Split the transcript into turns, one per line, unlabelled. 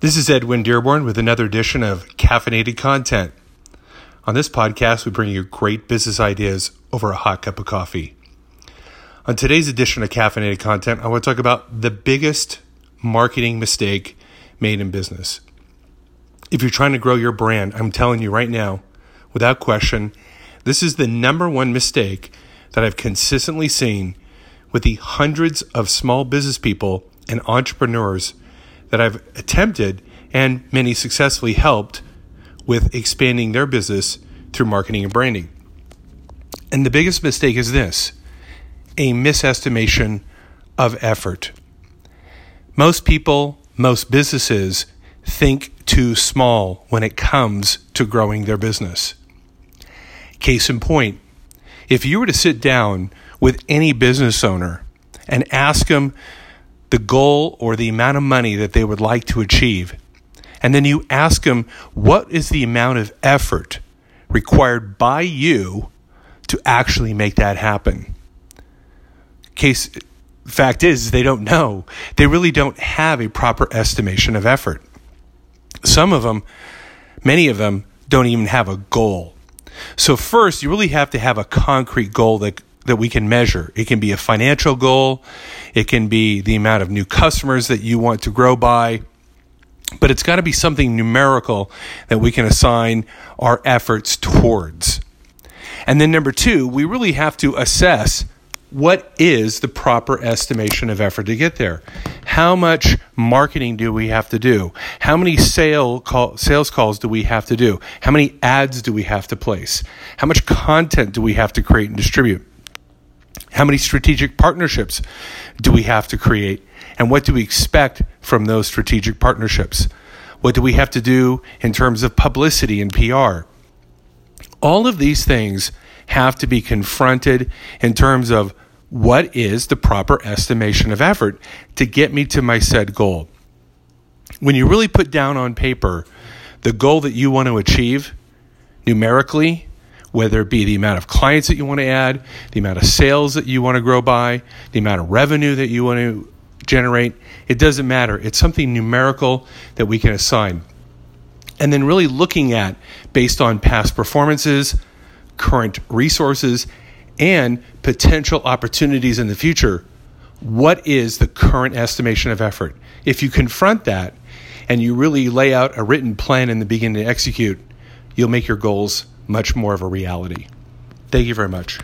This is Edwin Dearborn with another edition of Caffeinated Content. On this podcast, we bring you great business ideas over a hot cup of coffee. On today's edition of Caffeinated Content, I want to talk about the biggest marketing mistake made in business. If you're trying to grow your brand, I'm telling you right now, without question, this is the number one mistake that I've consistently seen with the hundreds of small business people and entrepreneurs that I've attempted and many successfully helped with expanding their business through marketing and branding. And the biggest mistake is this a misestimation of effort. Most people, most businesses think too small when it comes to growing their business. Case in point, if you were to sit down with any business owner and ask them the goal or the amount of money that they would like to achieve. And then you ask them, what is the amount of effort required by you to actually make that happen? Case fact is, they don't know. They really don't have a proper estimation of effort. Some of them, many of them, don't even have a goal. So, first, you really have to have a concrete goal that that we can measure. It can be a financial goal, it can be the amount of new customers that you want to grow by, but it's got to be something numerical that we can assign our efforts towards. And then, number two, we really have to assess what is the proper estimation of effort to get there? How much marketing do we have to do? How many sale call, sales calls do we have to do? How many ads do we have to place? How much content do we have to create and distribute? How many strategic partnerships do we have to create? And what do we expect from those strategic partnerships? What do we have to do in terms of publicity and PR? All of these things have to be confronted in terms of what is the proper estimation of effort to get me to my said goal. When you really put down on paper the goal that you want to achieve numerically, whether it be the amount of clients that you want to add, the amount of sales that you want to grow by, the amount of revenue that you want to generate. It doesn't matter. It's something numerical that we can assign. And then really looking at, based on past performances, current resources, and potential opportunities in the future, what is the current estimation of effort? If you confront that and you really lay out a written plan in the beginning to execute, you'll make your goals much more of a reality. Thank you very much.